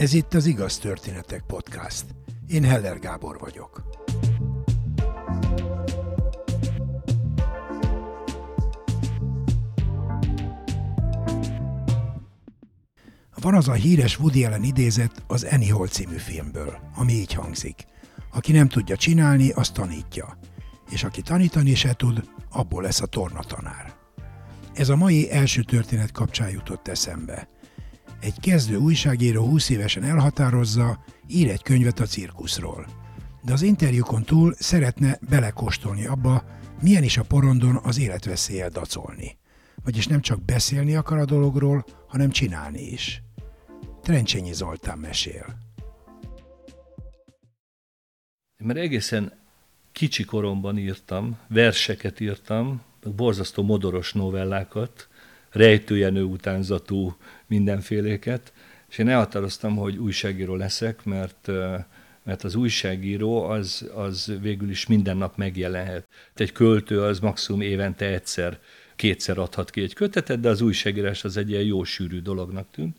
Ez itt az Igaz Történetek Podcast. Én Heller Gábor vagyok. Van az a híres Woody Allen idézet az Annie Hall című filmből, ami így hangzik. Aki nem tudja csinálni, az tanítja. És aki tanítani se tud, abból lesz a tornatanár. Ez a mai első történet kapcsán jutott eszembe. Egy kezdő újságíró 20 évesen elhatározza, ír egy könyvet a cirkuszról. De az interjúkon túl szeretne belekóstolni abba, milyen is a porondon az életveszéllyel dacolni. Vagyis nem csak beszélni akar a dologról, hanem csinálni is. Trencsényi Zoltán mesél. Már egészen kicsi koromban írtam, verseket írtam, borzasztó modoros novellákat, rejtőjenő utánzatú mindenféléket, és én elhatároztam, hogy újságíró leszek, mert mert az újságíró az, az végül is minden nap megjelenhet. Egy költő az maximum évente egyszer, kétszer adhat ki egy kötetet, de az újságírás az egy ilyen jó sűrű dolognak tűnt.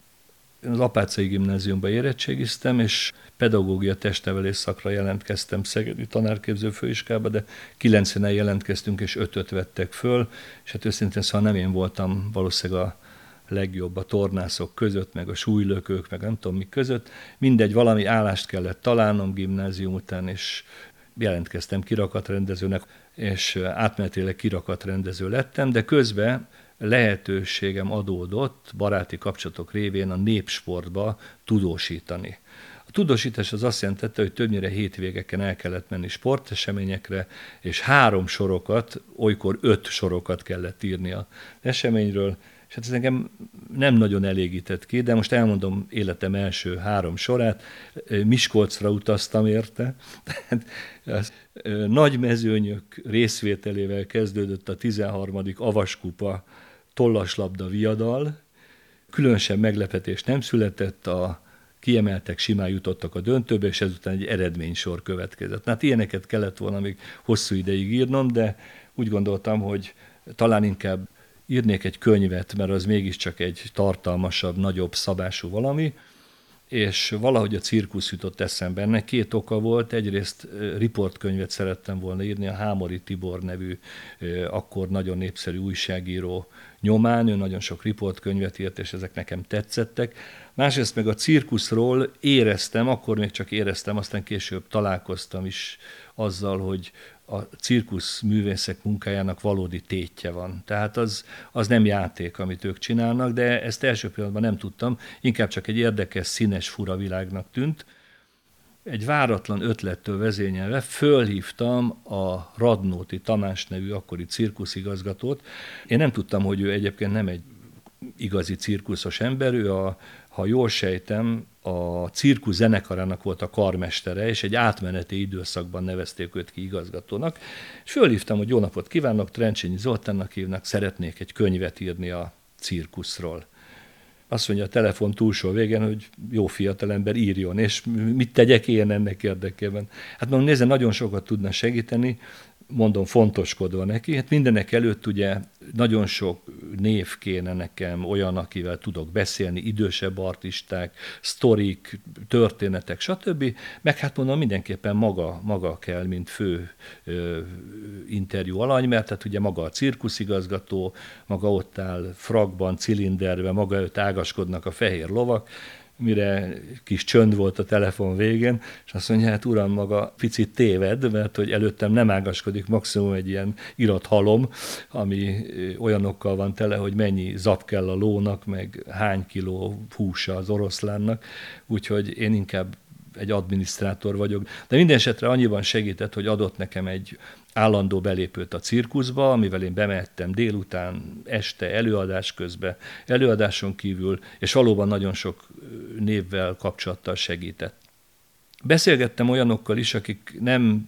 Az Apácai Gimnáziumba érettségiztem, és pedagógia testnevelés szakra jelentkeztem Szegedi tanárképző főiskába, de 90-en jelentkeztünk, és ötöt vettek föl, és hát őszintén szóval nem én voltam valószínűleg a legjobb a tornászok között, meg a súlylökők, meg nem tudom mi között. Mindegy, valami állást kellett találnom gimnázium után, és jelentkeztem kirakatrendezőnek, és átmenetileg kirakatrendező lettem, de közben lehetőségem adódott baráti kapcsolatok révén a népsportba tudósítani. A tudósítás az azt jelentette, hogy többnyire hétvégeken el kellett menni sporteseményekre, és három sorokat, olykor öt sorokat kellett írni a eseményről, és hát ez engem nem nagyon elégített ki, de most elmondom életem első három sorát. Miskolcra utaztam érte. az, nagy mezőnyök részvételével kezdődött a 13. Avaskupa tollaslabda viadal. Különösen meglepetés nem született, a kiemeltek, simán jutottak a döntőbe, és ezután egy eredménysor következett. Hát ilyeneket kellett volna még hosszú ideig írnom, de úgy gondoltam, hogy talán inkább írnék egy könyvet, mert az mégiscsak egy tartalmasabb, nagyobb szabású valami, és valahogy a cirkusz jutott eszembe. Ennek két oka volt. Egyrészt riportkönyvet szerettem volna írni, a Hámori Tibor nevű akkor nagyon népszerű újságíró nyomán. Ő nagyon sok riportkönyvet írt, és ezek nekem tetszettek. Másrészt meg a cirkuszról éreztem, akkor még csak éreztem, aztán később találkoztam is azzal, hogy a cirkusz művészek munkájának valódi tétje van. Tehát az, az nem játék, amit ők csinálnak, de ezt első pillanatban nem tudtam, inkább csak egy érdekes, színes, fura világnak tűnt. Egy váratlan ötlettől vezényelve fölhívtam a Radnóti Tamás nevű akkori cirkuszigazgatót. Én nem tudtam, hogy ő egyébként nem egy igazi cirkuszos ember, ő a, ha jól sejtem, a cirkusz zenekarának volt a karmestere, és egy átmeneti időszakban nevezték őt ki igazgatónak, és fölhívtam, hogy jó napot kívánok, Trencsényi Zoltánnak hívnak, szeretnék egy könyvet írni a cirkuszról. Azt mondja a telefon túlsó végén, hogy jó fiatalember írjon, és mit tegyek én ennek érdekében. Hát mondom, nézze, nagyon sokat tudna segíteni, mondom, fontoskodva neki. Hát mindenek előtt ugye nagyon sok név kéne nekem, olyan, akivel tudok beszélni, idősebb artisták, sztorik, történetek, stb. Meg hát mondom, mindenképpen maga, maga kell, mint fő ö, interjú alany, mert hát ugye maga a cirkuszigazgató, maga ott áll frakban, cilinderben, maga előtt ágaskodnak a fehér lovak, mire kis csönd volt a telefon végén, és azt mondja, hát uram, maga picit téved, mert hogy előttem nem ágaskodik maximum egy ilyen irathalom, ami olyanokkal van tele, hogy mennyi zap kell a lónak, meg hány kiló húsa az oroszlánnak, úgyhogy én inkább egy adminisztrátor vagyok. De minden esetre annyiban segített, hogy adott nekem egy állandó belépőt a cirkuszba, amivel én bemehettem délután, este, előadás közben, előadáson kívül, és valóban nagyon sok névvel kapcsolattal segített. Beszélgettem olyanokkal is, akik nem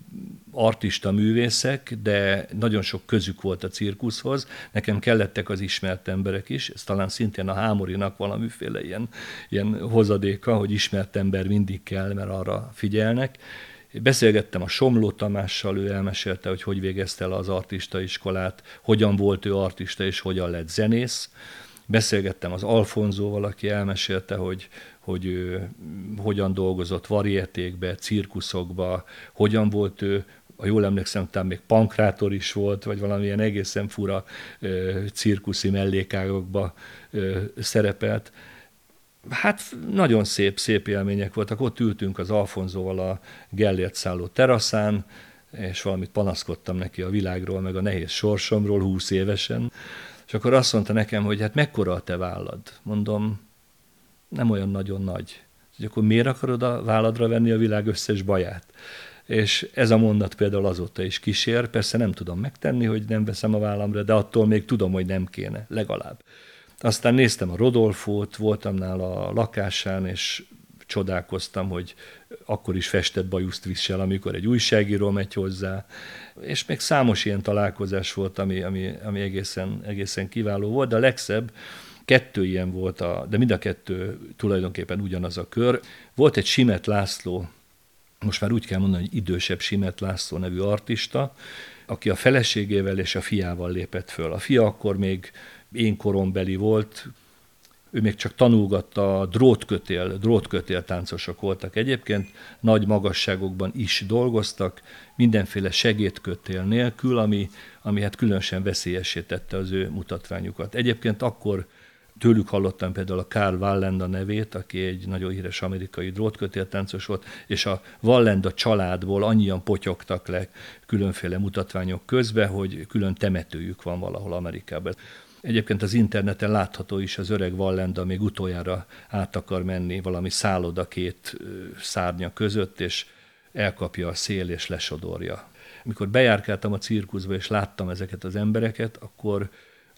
artista művészek, de nagyon sok közük volt a cirkuszhoz. Nekem kellettek az ismert emberek is, ez talán szintén a hámorinak valamiféle ilyen, ilyen hozadéka, hogy ismert ember mindig kell, mert arra figyelnek. Beszélgettem a Somló Tamással, ő elmesélte, hogy hogy végezte el az artista iskolát, hogyan volt ő artista és hogyan lett zenész beszélgettem az Alfonzóval, aki elmesélte, hogy, hogy ő hogyan dolgozott varietékbe, cirkuszokba, hogyan volt ő ha jól emlékszem, talán még pankrátor is volt, vagy valamilyen egészen fura ö, cirkuszi mellékágokba ö, szerepelt. Hát nagyon szép, szép élmények voltak. Ott ültünk az Alfonzóval a Gellért szálló teraszán, és valamit panaszkodtam neki a világról, meg a nehéz sorsomról, húsz évesen. És akkor azt mondta nekem, hogy hát mekkora a te vállad? Mondom, nem olyan nagyon nagy. És akkor miért akarod a válladra venni a világ összes baját? És ez a mondat például azóta is kísér, persze nem tudom megtenni, hogy nem veszem a vállamra, de attól még tudom, hogy nem kéne, legalább. Aztán néztem a Rodolfót, voltam nála a lakásán, és csodálkoztam, hogy akkor is festett bajuszt visel, amikor egy újságíró megy hozzá, és még számos ilyen találkozás volt, ami, ami, ami egészen, egészen kiváló volt, de a legszebb, kettő ilyen volt, a, de mind a kettő tulajdonképpen ugyanaz a kör. Volt egy Simet László, most már úgy kell mondani, hogy idősebb Simet László nevű artista, aki a feleségével és a fiával lépett föl. A fia akkor még én korombeli volt, ő még csak tanulgatta, a drótkötél, drótkötél táncosok voltak egyébként, nagy magasságokban is dolgoztak, mindenféle segédkötél nélkül, ami, ami hát különösen veszélyesítette az ő mutatványukat. Egyébként akkor Tőlük hallottam például a Karl Wallenda nevét, aki egy nagyon híres amerikai drótkötéltáncos volt, és a Wallenda családból annyian potyogtak le különféle mutatványok közbe, hogy külön temetőjük van valahol Amerikában. Egyébként az interneten látható is az öreg Vallenda még utoljára át akar menni valami szálloda két szárnya között, és elkapja a szél és lesodorja. Mikor bejárkáltam a cirkuszba és láttam ezeket az embereket, akkor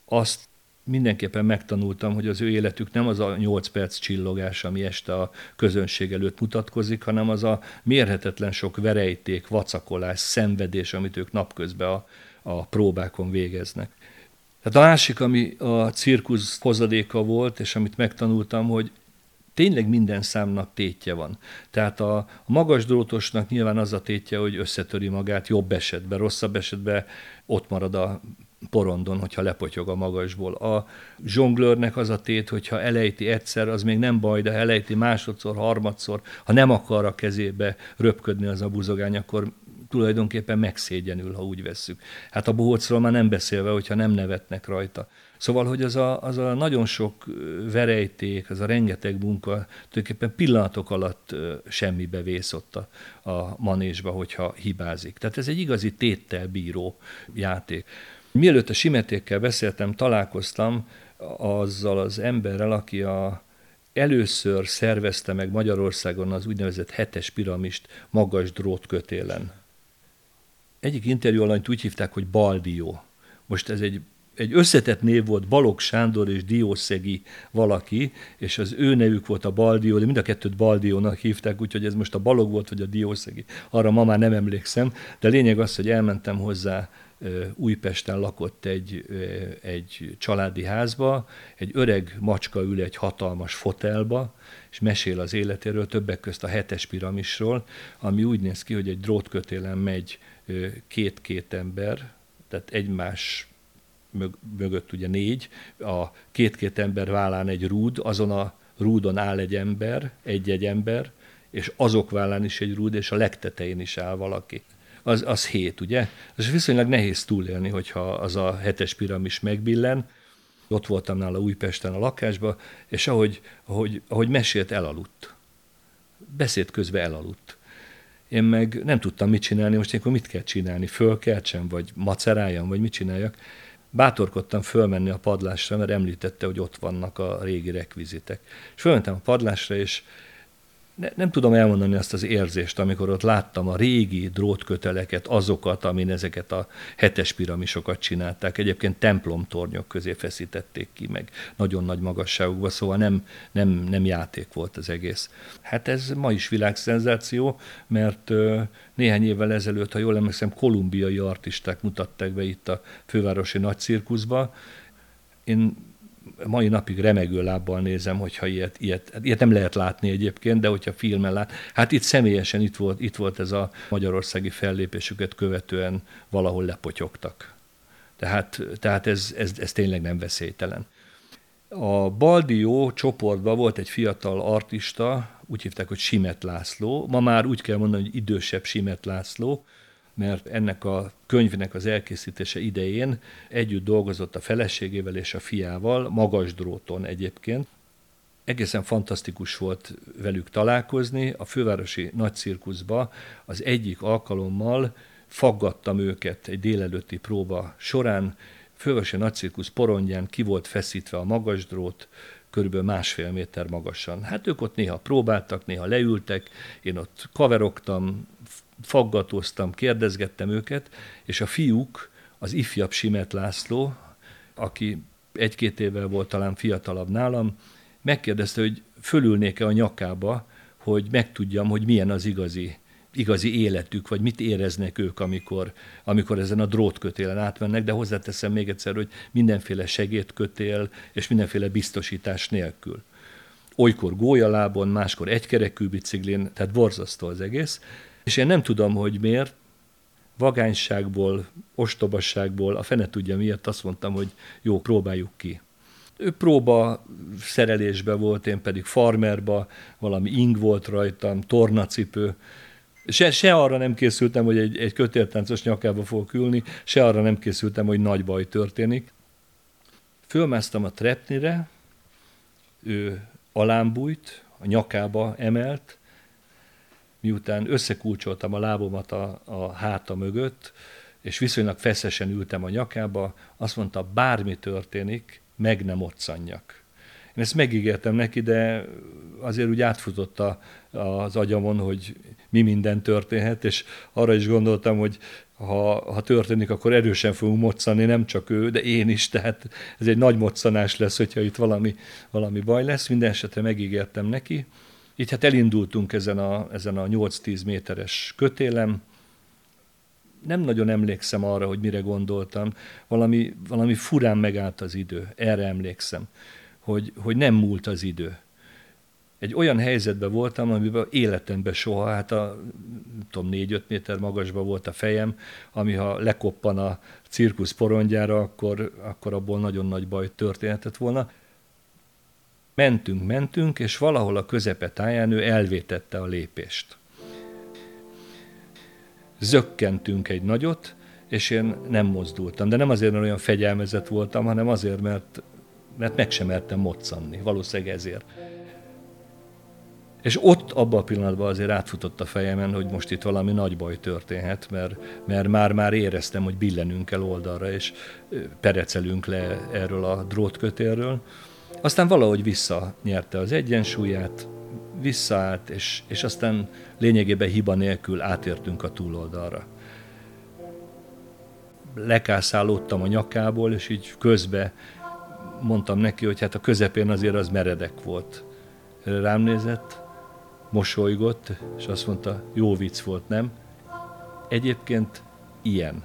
azt mindenképpen megtanultam, hogy az ő életük nem az a 8 perc csillogás, ami este a közönség előtt mutatkozik, hanem az a mérhetetlen sok verejték, vacakolás, szenvedés, amit ők napközben a, a próbákon végeznek. Tehát a másik, ami a cirkusz hozadéka volt, és amit megtanultam, hogy tényleg minden számnak tétje van. Tehát a, a magas drótosnak nyilván az a tétje, hogy összetöri magát jobb esetben, rosszabb esetben ott marad a porondon, hogyha lepotyog a magasból. A zsonglőrnek az a tét, hogyha elejti egyszer, az még nem baj, de elejti másodszor, harmadszor, ha nem akar a kezébe röpködni az a buzogány, akkor tulajdonképpen megszégyenül, ha úgy vesszük. Hát a bohócról már nem beszélve, hogyha nem nevetnek rajta. Szóval, hogy az a, az a nagyon sok verejték, az a rengeteg munka tulajdonképpen pillanatok alatt semmibe vészott a, a manésba, hogyha hibázik. Tehát ez egy igazi téttel bíró játék. Mielőtt a simetékkel beszéltem, találkoztam azzal az emberrel, aki a, először szervezte meg Magyarországon az úgynevezett hetes piramist magas drótkötélen. Egyik interjú alanyt úgy hívták, hogy Baldió. Most ez egy, egy összetett név volt, Balog Sándor és Diószegi valaki, és az ő nevük volt a Baldió, de mind a kettőt Baldiónak hívták, úgyhogy ez most a Balog volt, vagy a Diószegi. Arra ma már nem emlékszem, de lényeg az, hogy elmentem hozzá Újpesten lakott egy, egy családi házba, egy öreg macska ül egy hatalmas fotelba, és mesél az életéről, többek közt a hetes piramisról, ami úgy néz ki, hogy egy drótkötélen megy két-két ember, tehát egymás mögött ugye négy, a két-két ember vállán egy rúd, azon a rúdon áll egy ember, egy-egy ember, és azok vállán is egy rúd, és a legtetején is áll valaki az, az hét, ugye? Ez viszonylag nehéz túlélni, hogyha az a hetes piramis megbillen. Ott voltam nála Újpesten a lakásba, és ahogy, ahogy, ahogy mesélt, elaludt. Beszéd közben elaludt. Én meg nem tudtam mit csinálni, most akkor mit kell csinálni? Fölkeltsem, vagy maceráljam, vagy mit csináljak? Bátorkodtam fölmenni a padlásra, mert említette, hogy ott vannak a régi rekvizitek. És fölmentem a padlásra, és ne, nem tudom elmondani azt az érzést, amikor ott láttam a régi drótköteleket, azokat, amin ezeket a hetes piramisokat csinálták. Egyébként templomtornyok közé feszítették ki, meg nagyon nagy magasságokba, szóval nem, nem, nem játék volt az egész. Hát ez ma is világszenzáció, mert néhány évvel ezelőtt, ha jól emlékszem, kolumbiai artisták mutatták be itt a fővárosi nagycirkuszba. Én mai napig remegő lábbal nézem, hogyha ilyet, ilyet, ilyet nem lehet látni egyébként, de hogyha filmen lát, hát itt személyesen itt volt, itt volt ez a magyarországi fellépésüket követően valahol lepotyogtak. Tehát, tehát ez, ez, ez tényleg nem veszélytelen. A Baldió csoportban volt egy fiatal artista, úgy hívták, hogy Simet László. Ma már úgy kell mondani, hogy idősebb Simet László, mert ennek a könyvnek az elkészítése idején együtt dolgozott a feleségével és a fiával, magas dróton egyébként. Egészen fantasztikus volt velük találkozni. A fővárosi nagycirkuszba az egyik alkalommal faggattam őket egy délelőtti próba során, fővárosi nagycirkusz porondján ki volt feszítve a magas drót, körülbelül másfél méter magasan. Hát ők ott néha próbáltak, néha leültek, én ott kaverogtam, faggatóztam, kérdezgettem őket, és a fiúk, az ifjabb Simet László, aki egy-két évvel volt talán fiatalabb nálam, megkérdezte, hogy fölülnék-e a nyakába, hogy megtudjam, hogy milyen az igazi, igazi életük, vagy mit éreznek ők, amikor, amikor ezen a drótkötélen átmennek, de hozzáteszem még egyszer, hogy mindenféle segédkötél és mindenféle biztosítás nélkül. Olykor gólyalábon, máskor egykerekű biciklin, tehát borzasztó az egész, és én nem tudom, hogy miért, vagányságból, ostobasságból, a fene tudja miért, azt mondtam, hogy jó, próbáljuk ki. Ő próba szerelésbe volt, én pedig farmerba, valami ing volt rajtam, tornacipő. Se, se arra nem készültem, hogy egy, egy kötéltáncos nyakába fogok ülni, se arra nem készültem, hogy nagy baj történik. Fölmásztam a trepnire, ő alámbújt, a nyakába emelt, miután összekulcsoltam a lábomat a, a háta mögött, és viszonylag feszesen ültem a nyakába, azt mondta, bármi történik, meg nem moccanjak. Én ezt megígértem neki, de azért úgy átfutott a, az agyamon, hogy mi minden történhet, és arra is gondoltam, hogy ha, ha történik, akkor erősen fogunk moccani, nem csak ő, de én is, tehát ez egy nagy moccanás lesz, hogyha itt valami, valami baj lesz. Minden esetre megígértem neki, így hát elindultunk ezen a, ezen a 8-10 méteres kötélem, nem nagyon emlékszem arra, hogy mire gondoltam. Valami, valami furán megállt az idő, erre emlékszem, hogy, hogy nem múlt az idő. Egy olyan helyzetben voltam, amiben életemben soha, hát a tudom, 4-5 méter magasban volt a fejem, ami ha lekoppan a cirkusz porondjára, akkor, akkor abból nagyon nagy baj történhetett volna. Mentünk, mentünk, és valahol a közepe táján ő elvétette a lépést. Zökkentünk egy nagyot, és én nem mozdultam. De nem azért, mert olyan fegyelmezett voltam, hanem azért, mert, mert meg sem mertem moccanni. Valószínűleg ezért. És ott abban a pillanatban azért átfutott a fejemen, hogy most itt valami nagy baj történhet, mert, mert már-már éreztem, hogy billenünk el oldalra, és perecelünk le erről a drótkötélről. Aztán valahogy visszanyerte az egyensúlyát, visszaállt, és, és aztán lényegében hiba nélkül átértünk a túloldalra. Lekászálódtam a nyakából, és így közbe mondtam neki, hogy hát a közepén azért az meredek volt. Rám nézett, mosolygott, és azt mondta, jó vicc volt, nem? Egyébként ilyen.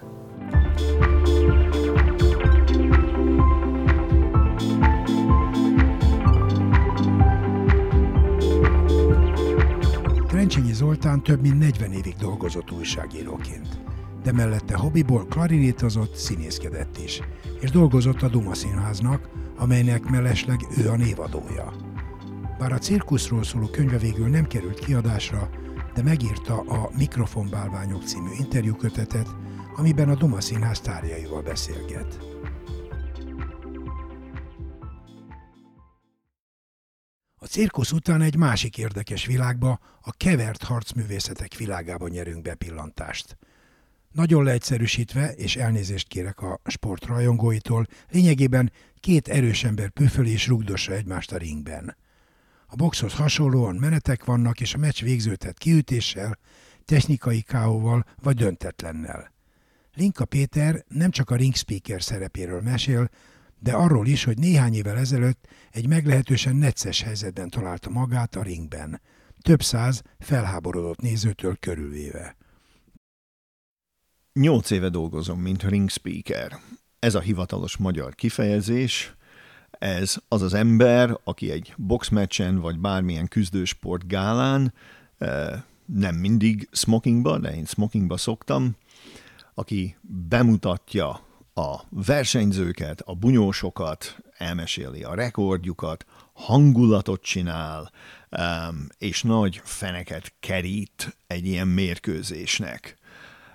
Rencsényi Zoltán több mint 40 évig dolgozott újságíróként, de mellette hobbiból klarinétozott, színészkedett is, és dolgozott a Duma Színháznak, amelynek mellesleg ő a névadója. Bár a cirkuszról szóló könyve végül nem került kiadásra, de megírta a Mikrofonbálványok című interjúkötetet, amiben a Duma Színház tárjaival beszélget. Cirkusz után egy másik érdekes világba, a kevert harcművészetek világába nyerünk bepillantást. Nagyon leegyszerűsítve, és elnézést kérek a sportrajongóitól, lényegében két erős ember püföli és rugdossa egymást a ringben. A boxhoz hasonlóan menetek vannak, és a meccs végződhet kiütéssel, technikai káóval vagy döntetlennel. Linka Péter nem csak a ring speaker szerepéről mesél, de arról is, hogy néhány évvel ezelőtt egy meglehetősen necces helyzetben találta magát a ringben, több száz felháborodott nézőtől körülvéve. Nyolc éve dolgozom, mint ring speaker. Ez a hivatalos magyar kifejezés, ez az az ember, aki egy boxmeccsen vagy bármilyen küzdősport gálán, nem mindig smokingba, de én smokingba szoktam, aki bemutatja a versenyzőket, a bunyósokat, elmeséli a rekordjukat, hangulatot csinál, és nagy feneket kerít egy ilyen mérkőzésnek.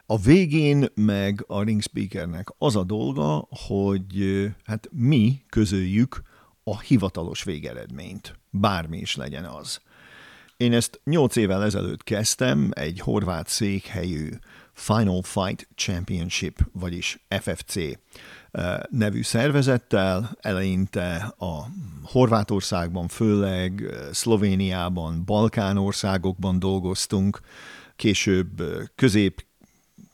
A végén meg a ring speakernek az a dolga, hogy hát mi közöljük a hivatalos végeredményt, bármi is legyen az. Én ezt nyolc évvel ezelőtt kezdtem egy horvát székhelyű Final Fight Championship, vagyis FFC nevű szervezettel, eleinte a Horvátországban, főleg Szlovéniában, Balkán országokban dolgoztunk, később közép,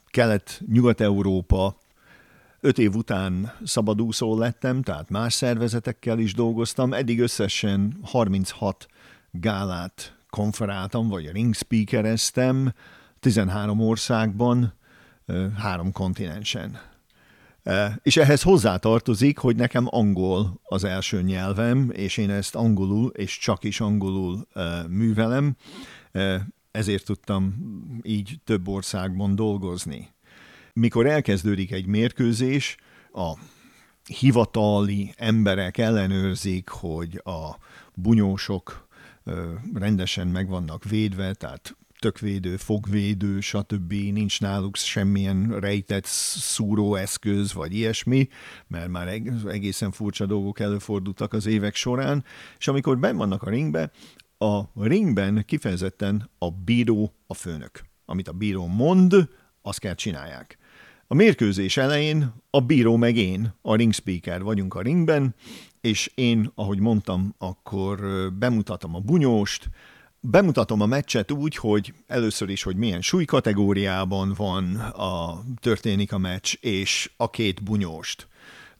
kelet, nyugat-európa, Öt év után szabadúszó lettem, tehát más szervezetekkel is dolgoztam, eddig összesen 36 gálát konferáltam, vagy ring speakereztem, 13 országban, három kontinensen. És ehhez hozzátartozik, hogy nekem angol az első nyelvem, és én ezt angolul, és csak is angolul művelem, ezért tudtam így több országban dolgozni. Mikor elkezdődik egy mérkőzés, a hivatali emberek ellenőrzik, hogy a bunyósok rendesen meg vannak védve, tehát tökvédő, fogvédő, stb. Nincs náluk semmilyen rejtett szúróeszköz, vagy ilyesmi, mert már egészen furcsa dolgok előfordultak az évek során, és amikor ben vannak a ringbe, a ringben kifejezetten a bíró a főnök. Amit a bíró mond, azt kell csinálják. A mérkőzés elején a bíró meg én, a ring speaker vagyunk a ringben, és én, ahogy mondtam, akkor bemutatom a bunyóst, Bemutatom a meccset úgy, hogy először is, hogy milyen súlykategóriában van a, történik a meccs, és a két bunyóst.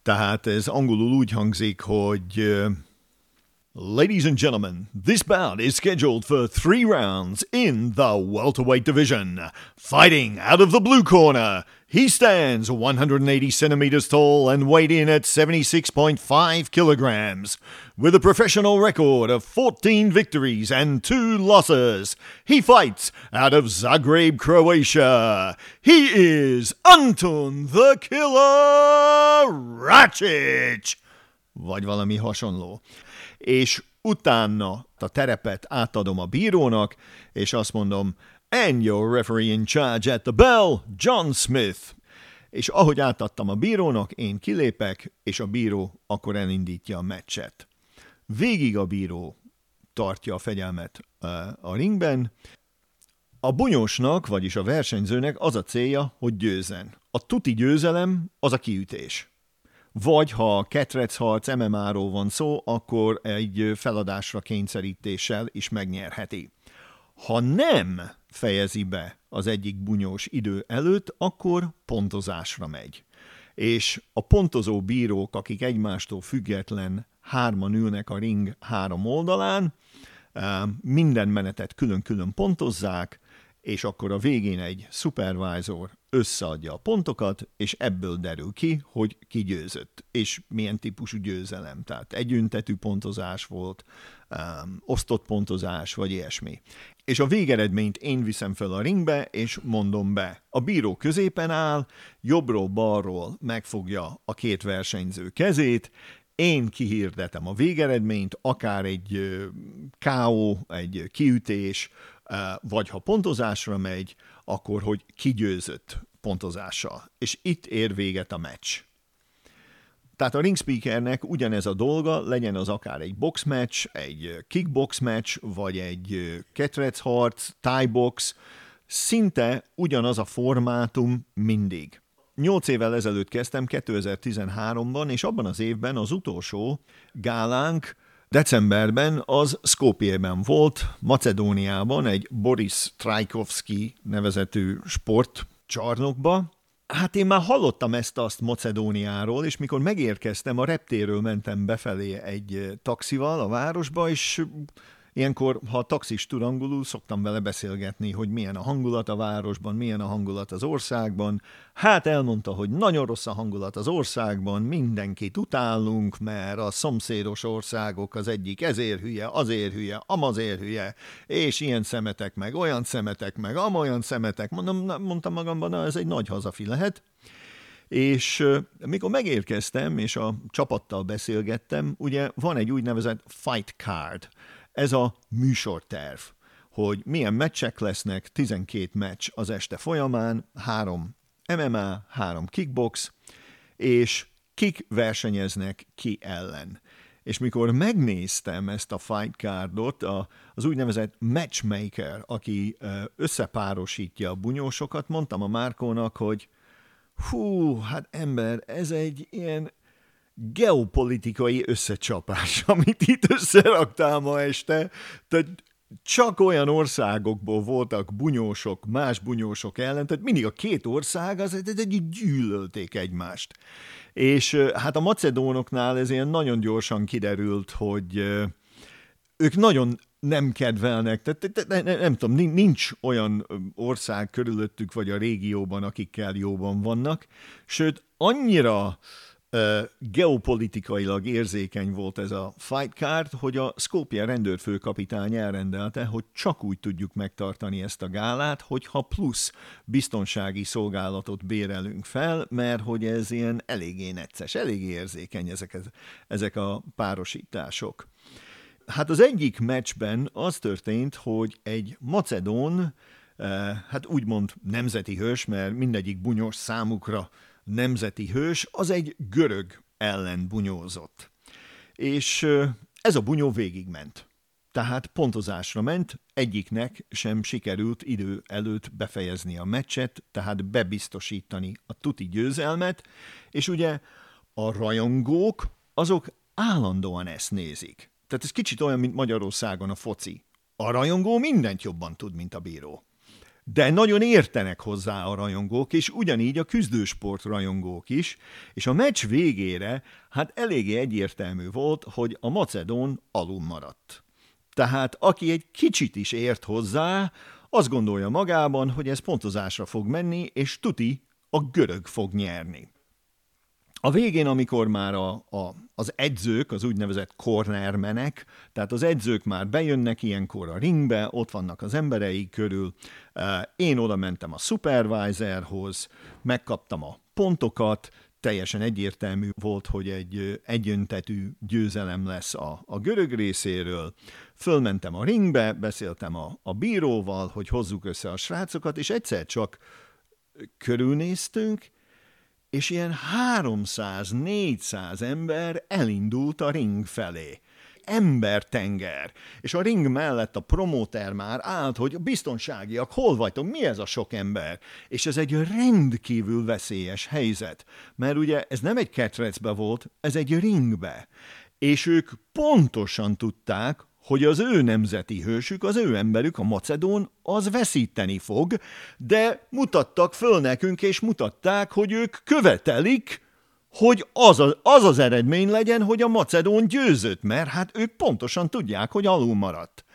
Tehát ez angolul úgy hangzik, hogy Ladies and gentlemen, this bout is scheduled for three rounds in the welterweight division. Fighting out of the blue corner, he stands 180 centimeters tall and weighed in at 76.5 kilograms. With a professional record of 14 victories and 2 losses, he fights out of Zagreb, Croatia. He is Anton the Killer Ratchich! Vagy valami hasonló. és utána a terepet átadom a bírónak, és azt mondom, and your referee in charge at the bell, John Smith. És ahogy átadtam a bírónak, én kilépek, és a bíró akkor elindítja a meccset. Végig a bíró tartja a fegyelmet a ringben. A bunyósnak, vagyis a versenyzőnek az a célja, hogy győzen. A tuti győzelem az a kiütés vagy ha ketrecharc MMA-ról van szó, akkor egy feladásra kényszerítéssel is megnyerheti. Ha nem fejezi be az egyik bunyós idő előtt, akkor pontozásra megy. És a pontozó bírók, akik egymástól független hárman ülnek a ring három oldalán, eh, minden menetet külön-külön pontozzák, és akkor a végén egy supervisor összeadja a pontokat, és ebből derül ki, hogy ki győzött, és milyen típusú győzelem. Tehát együntetű pontozás volt, um, osztott pontozás, vagy ilyesmi. És a végeredményt én viszem fel a ringbe, és mondom be. A bíró középen áll, jobbról-balról megfogja a két versenyző kezét, én kihirdetem a végeredményt, akár egy KO, egy kiütés, vagy ha pontozásra megy, akkor hogy kigyőzött pontozással. És itt ér véget a meccs. Tehát a ring speakernek ugyanez a dolga, legyen az akár egy box match, egy kickbox match, vagy egy ketrecharc, tie box, szinte ugyanaz a formátum mindig. Nyolc évvel ezelőtt kezdtem, 2013-ban, és abban az évben az utolsó gálánk Decemberben az Skopjében volt, Macedóniában, egy Boris Trajkovski nevezetű sportcsarnokba. Hát én már hallottam ezt-azt Macedóniáról, és mikor megérkeztem, a reptéről mentem befelé egy taxival a városba, és Ilyenkor, ha a taxis tud angolul, szoktam vele beszélgetni, hogy milyen a hangulat a városban, milyen a hangulat az országban. Hát elmondta, hogy nagyon rossz a hangulat az országban, mindenkit utálunk, mert a szomszédos országok az egyik ezért hülye, azért hülye, amazért hülye, és ilyen szemetek meg, olyan szemetek meg, amolyan szemetek. Mondom, mondtam magamban, na ez egy nagy hazafi lehet. És mikor megérkeztem, és a csapattal beszélgettem, ugye van egy úgynevezett fight card, ez a műsorterv, hogy milyen meccsek lesznek, 12 meccs az este folyamán, három MMA, három kickbox, és kik versenyeznek ki ellen. És mikor megnéztem ezt a fight cardot, a, az úgynevezett matchmaker, aki összepárosítja a bunyósokat, mondtam a Márkónak, hogy hú, hát ember, ez egy ilyen geopolitikai összecsapás, amit itt összeraktál ma este. Tehát csak olyan országokból voltak bunyósok, más bunyósok ellen, tehát mindig a két ország az egy gyűlölték egymást. És hát a macedónoknál ez ilyen nagyon gyorsan kiderült, hogy ők nagyon nem kedvelnek, tehát nem, nem tudom, nincs olyan ország körülöttük, vagy a régióban, akikkel jóban vannak, sőt, annyira geopolitikailag érzékeny volt ez a fight card, hogy a Skopje rendőrfőkapitány elrendelte, hogy csak úgy tudjuk megtartani ezt a gálát, hogyha plusz biztonsági szolgálatot bérelünk fel, mert hogy ez ilyen eléggé necces, eléggé érzékeny ezek, ezek a párosítások. Hát az egyik meccsben az történt, hogy egy macedón, hát úgymond nemzeti hős, mert mindegyik bunyos számukra nemzeti hős, az egy görög ellen bunyózott. És ez a bunyó végigment. Tehát pontozásra ment, egyiknek sem sikerült idő előtt befejezni a meccset, tehát bebiztosítani a tuti győzelmet, és ugye a rajongók azok állandóan ezt nézik. Tehát ez kicsit olyan, mint Magyarországon a foci. A rajongó mindent jobban tud, mint a bíró de nagyon értenek hozzá a rajongók, és ugyanígy a küzdősport rajongók is, és a meccs végére hát eléggé egyértelmű volt, hogy a Macedón alul maradt. Tehát aki egy kicsit is ért hozzá, azt gondolja magában, hogy ez pontozásra fog menni, és tuti a görög fog nyerni. A végén, amikor már a, a, az edzők, az úgynevezett cornermenek, tehát az edzők már bejönnek ilyenkor a ringbe, ott vannak az emberei körül, eh, én oda mentem a supervisorhoz, megkaptam a pontokat, teljesen egyértelmű volt, hogy egy eh, egyöntetű győzelem lesz a, a görög részéről. Fölmentem a ringbe, beszéltem a, a bíróval, hogy hozzuk össze a srácokat, és egyszer csak körülnéztünk, és ilyen 300-400 ember elindult a ring felé embertenger. És a ring mellett a promóter már állt, hogy biztonságiak, hol vagytok, mi ez a sok ember? És ez egy rendkívül veszélyes helyzet, mert ugye ez nem egy ketrecbe volt, ez egy ringbe. És ők pontosan tudták, hogy az ő nemzeti hősük, az ő emberük, a Macedón, az veszíteni fog, de mutattak föl nekünk, és mutatták, hogy ők követelik, hogy az, a, az az eredmény legyen, hogy a Macedón győzött, mert hát ők pontosan tudják, hogy alul maradt.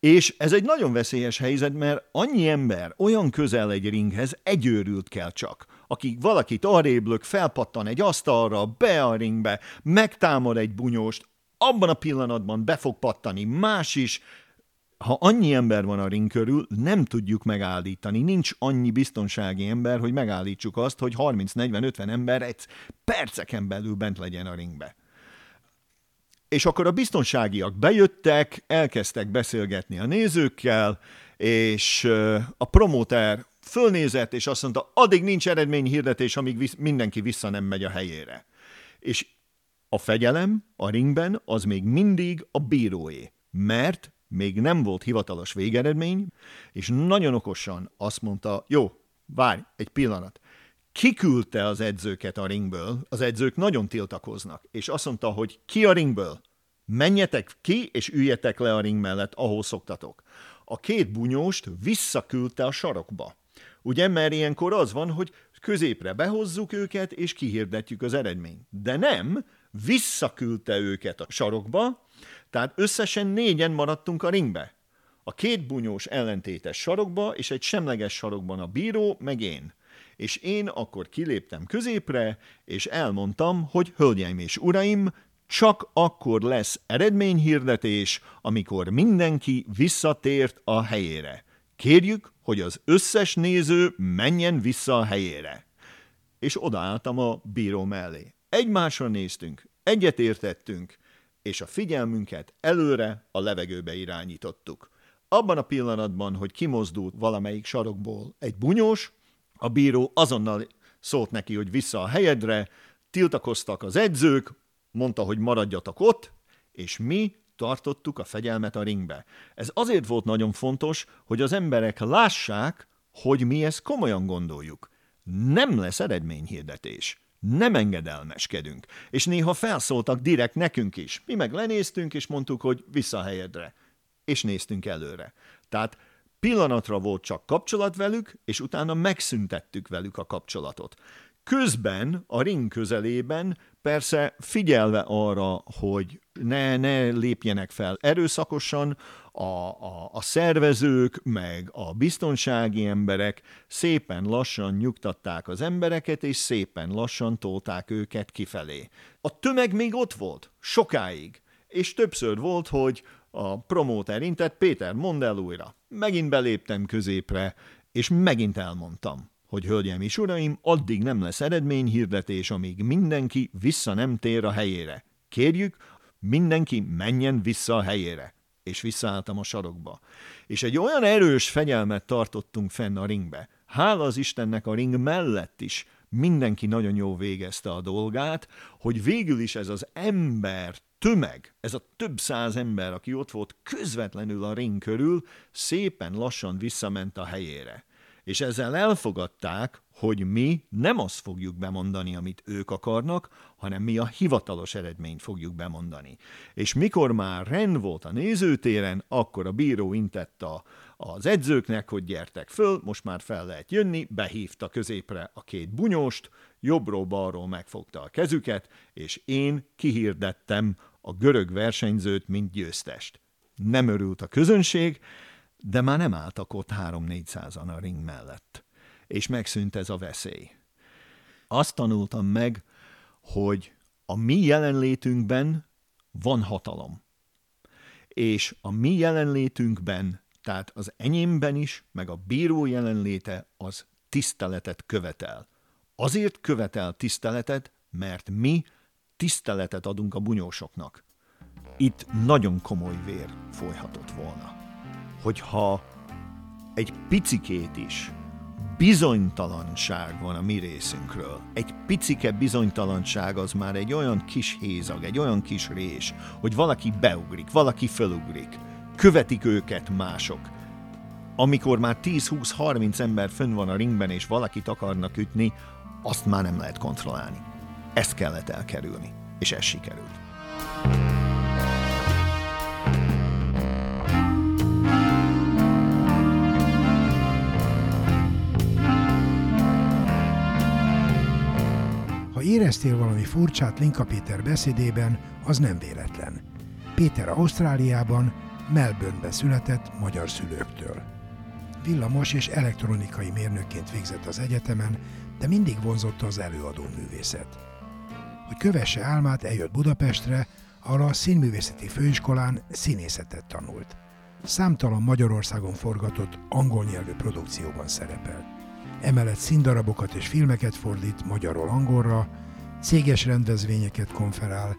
És ez egy nagyon veszélyes helyzet, mert annyi ember olyan közel egy ringhez, egy őrült kell csak, aki valakit arrébb felpattan egy asztalra, be a ringbe, megtámad egy bunyóst, abban a pillanatban be fog pattani más is, ha annyi ember van a ring körül, nem tudjuk megállítani. Nincs annyi biztonsági ember, hogy megállítsuk azt, hogy 30-40-50 ember egy perceken belül bent legyen a ringbe. És akkor a biztonságiak bejöttek, elkezdtek beszélgetni a nézőkkel, és a promóter fölnézett, és azt mondta, addig nincs eredményhirdetés, amíg mindenki vissza nem megy a helyére. És a fegyelem a ringben az még mindig a bíróé, mert még nem volt hivatalos végeredmény, és nagyon okosan azt mondta, jó, várj egy pillanat, kiküldte az edzőket a ringből, az edzők nagyon tiltakoznak, és azt mondta, hogy ki a ringből, menjetek ki, és üljetek le a ring mellett, ahol szoktatok. A két bunyóst visszaküldte a sarokba. Ugye, mert ilyenkor az van, hogy középre behozzuk őket, és kihirdetjük az eredményt. De nem, visszaküldte őket a sarokba, tehát összesen négyen maradtunk a ringbe. A két bunyós ellentétes sarokba, és egy semleges sarokban a bíró, meg én. És én akkor kiléptem középre, és elmondtam, hogy hölgyeim és uraim, csak akkor lesz eredményhirdetés, amikor mindenki visszatért a helyére. Kérjük, hogy az összes néző menjen vissza a helyére és odaálltam a bíró mellé. Egymásra néztünk, egyet értettünk, és a figyelmünket előre a levegőbe irányítottuk. Abban a pillanatban, hogy kimozdult valamelyik sarokból egy bunyós, a bíró azonnal szólt neki, hogy vissza a helyedre, tiltakoztak az edzők, mondta, hogy maradjatok ott, és mi tartottuk a fegyelmet a ringbe. Ez azért volt nagyon fontos, hogy az emberek lássák, hogy mi ezt komolyan gondoljuk. Nem lesz eredményhirdetés. Nem engedelmeskedünk. És néha felszóltak direkt nekünk is. Mi meg lenéztünk, és mondtuk, hogy vissza helyedre. És néztünk előre. Tehát pillanatra volt csak kapcsolat velük, és utána megszüntettük velük a kapcsolatot. Közben, a ring közelében persze figyelve arra, hogy ne, ne lépjenek fel erőszakosan, a, a, a szervezők, meg a biztonsági emberek szépen lassan nyugtatták az embereket, és szépen lassan tolták őket kifelé. A tömeg még ott volt, sokáig, és többször volt, hogy a promóter intett, Péter, mondd el újra. Megint beléptem középre, és megint elmondtam hogy hölgyem és uraim, addig nem lesz eredményhirdetés, amíg mindenki vissza nem tér a helyére. Kérjük, mindenki menjen vissza a helyére. És visszaálltam a sarokba. És egy olyan erős fegyelmet tartottunk fenn a ringbe. Hála az Istennek a ring mellett is mindenki nagyon jó végezte a dolgát, hogy végül is ez az ember tömeg, ez a több száz ember, aki ott volt közvetlenül a ring körül, szépen lassan visszament a helyére és ezzel elfogadták, hogy mi nem azt fogjuk bemondani, amit ők akarnak, hanem mi a hivatalos eredményt fogjuk bemondani. És mikor már rend volt a nézőtéren, akkor a bíró intett a, az edzőknek, hogy gyertek föl, most már fel lehet jönni, behívta középre a két bunyóst, jobbról-balról megfogta a kezüket, és én kihirdettem a görög versenyzőt, mint győztest. Nem örült a közönség, de már nem álltak ott három-négyszázan a ring mellett. És megszűnt ez a veszély. Azt tanultam meg, hogy a mi jelenlétünkben van hatalom. És a mi jelenlétünkben, tehát az enyémben is, meg a bíró jelenléte az tiszteletet követel. Azért követel tiszteletet, mert mi tiszteletet adunk a bunyósoknak. Itt nagyon komoly vér folyhatott volna hogyha egy picikét is bizonytalanság van a mi részünkről. Egy picike bizonytalanság az már egy olyan kis hézag, egy olyan kis rés, hogy valaki beugrik, valaki fölugrik. Követik őket mások. Amikor már 10-20-30 ember fönn van a ringben, és valakit akarnak ütni, azt már nem lehet kontrollálni. Ezt kellett elkerülni, és ez sikerült. Éreztél valami furcsát Linka Péter beszédében, az nem véletlen. Péter Ausztráliában, Melbourneben született magyar szülőktől. Villamos és elektronikai mérnökként végzett az egyetemen, de mindig vonzotta az előadó művészet. Hogy kövesse álmát, eljött Budapestre, ahol a Színművészeti Főiskolán színészetet tanult. Számtalan Magyarországon forgatott angol nyelvű produkcióban szerepelt. Emellett színdarabokat és filmeket fordít magyarról angolra, céges rendezvényeket konferál,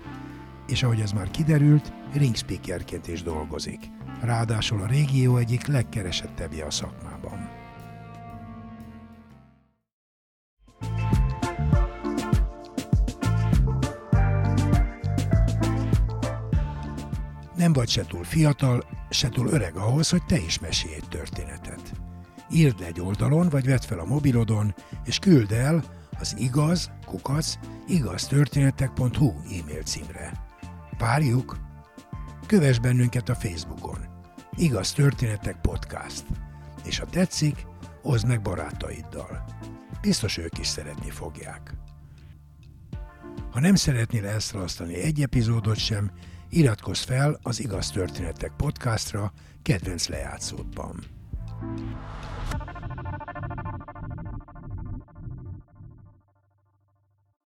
és ahogy ez már kiderült, ringspeakerként is dolgozik. Ráadásul a régió egyik legkeresettebbje a szakmában. Nem vagy se túl fiatal, se túl öreg ahhoz, hogy te is mesélj egy történetet. Írd le egy oldalon, vagy vedd fel a mobilodon, és küld el az igaz, kukac, igaztörténetek.hu e-mail címre. Várjuk! Kövess bennünket a Facebookon. Igaz Történetek Podcast. És ha tetszik, oszd meg barátaiddal. Biztos ők is szeretni fogják. Ha nem szeretnél elszalasztani egy epizódot sem, iratkozz fel az Igaz Történetek podcastra kedvenc lejátszódban.